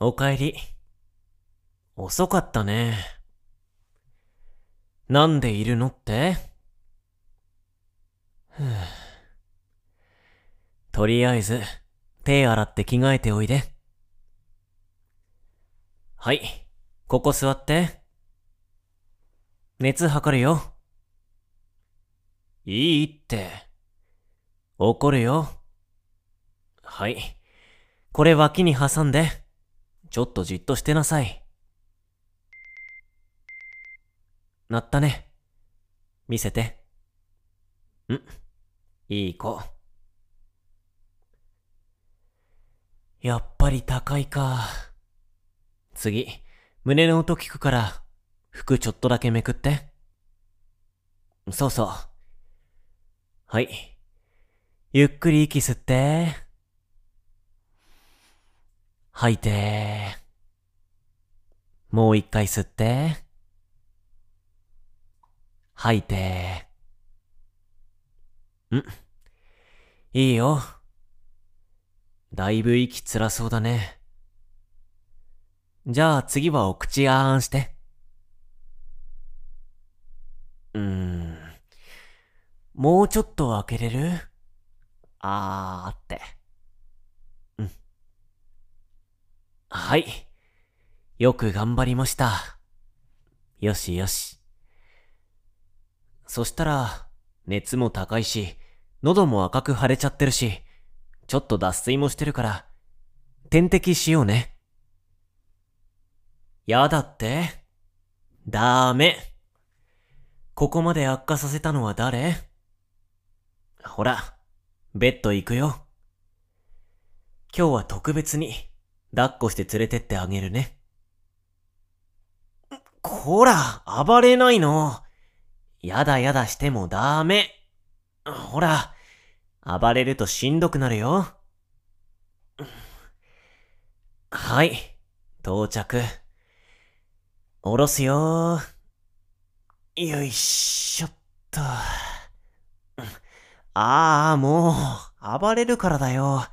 おかえり。遅かったね。なんでいるのって？ふぅとりあえず、手洗って着替えておいで。はい、ここ座って。熱測るよ。いいって。怒るよ。はい。これ脇に挟んで。ちょっとじっとしてなさい。なったね。見せて。んいい子。やっぱり高いか。次、胸の音聞くから、服ちょっとだけめくって。そうそう。はい。ゆっくり息吸って。吐いて。もう一回吸って。吐いて。んいいよ。だいぶ息つらそうだね。じゃあ次はお口あーんして。うーん。もうちょっと開けれる？あーって。うん。はい。よく頑張りました。よしよし。そしたら、熱も高いし、喉も赤く腫れちゃってるし、ちょっと脱水もしてるから、点滴しようね。やだってダメ。ここまで悪化させたのは誰？ほら、ベッド行くよ。今日は特別に、抱っこして連れてってあげるね。こら、暴れないの。やだやだしてもダメ。ほら、暴れるとしんどくなるよ。はい、到着。おろすよよいしょっと。ああ、もう、暴れるからだよ。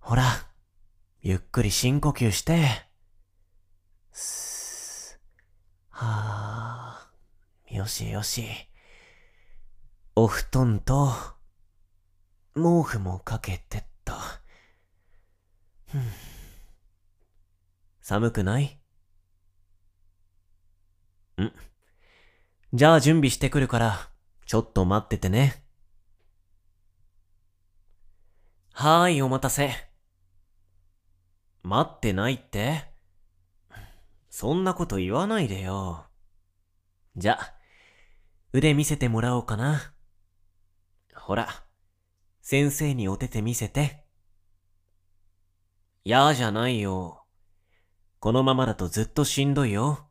ほら、ゆっくり深呼吸して。すはあ、よしよし。お布団と、毛布もかけてっと。ふん寒くない？ん？じゃあ準備してくるから、ちょっと待っててね。はーい、お待たせ。待ってないってそんなこと言わないでよ。じゃ、腕見せてもらおうかな。ほら、先生にお手手見せて。やじゃないよ。このままだとずっとしんどいよ。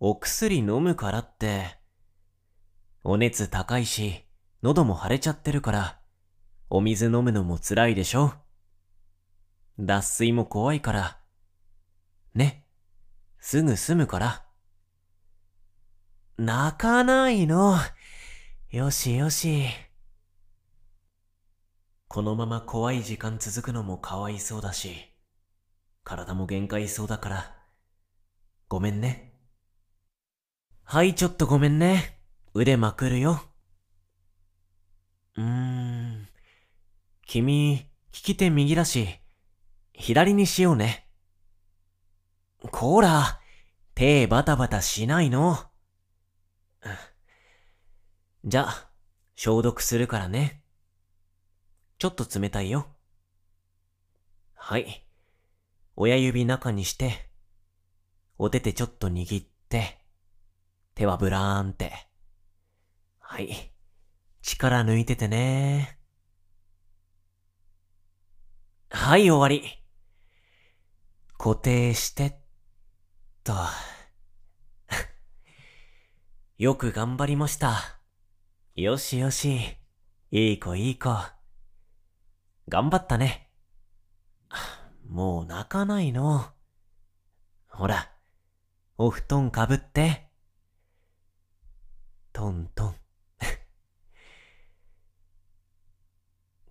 お薬飲むからって。お熱高いし、喉も腫れちゃってるから、お水飲むのも辛いでしょ脱水も怖いから。ね。すぐ済むから。泣かないの。よしよし。このまま怖い時間続くのもかわいそうだし、体も限界そうだから、ごめんね。はい、ちょっとごめんね。腕まくるよ。うーん。君、利き手右だし、左にしようね。こら、手バタバタしないの。じゃあ、消毒するからね。ちょっと冷たいよ。はい。親指中にして、お手手ちょっと握って、手はブラーンって。はい。力抜いててね。はい、終わり。固定してと。よく頑張りました。よしよし。いい子いい子。頑張ったね。もう泣かないの。ほら、お布団かぶって。トントン。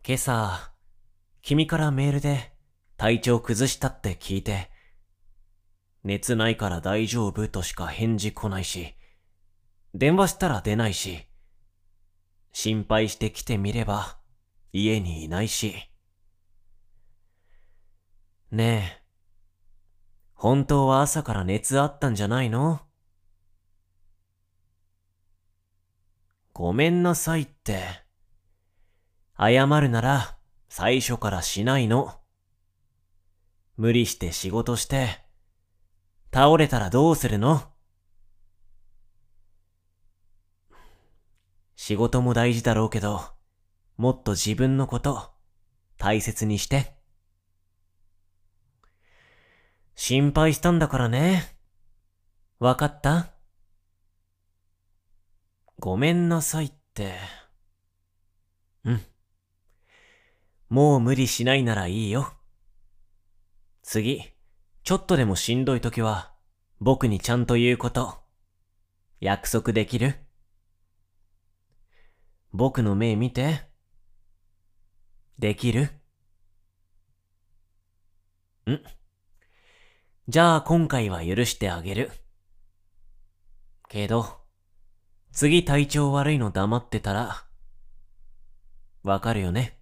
今朝、君からメールで体調崩したって聞いて、熱ないから大丈夫としか返事来ないし、電話したら出ないし、心配して来てみれば家にいないし。ねえ、本当は朝から熱あったんじゃないの？ごめんなさいって。謝るなら最初からしないの。無理して仕事して、倒れたらどうするの？仕事も大事だろうけど、もっと自分のこと大切にして。心配したんだからね。わかった？ごめんなさいって。うん。もう無理しないならいいよ。次、ちょっとでもしんどい時は、僕にちゃんと言うこと、約束できる？僕の目見て。できる？ん。じゃあ今回は許してあげる。けど、次体調悪いの黙ってたら、わかるよね？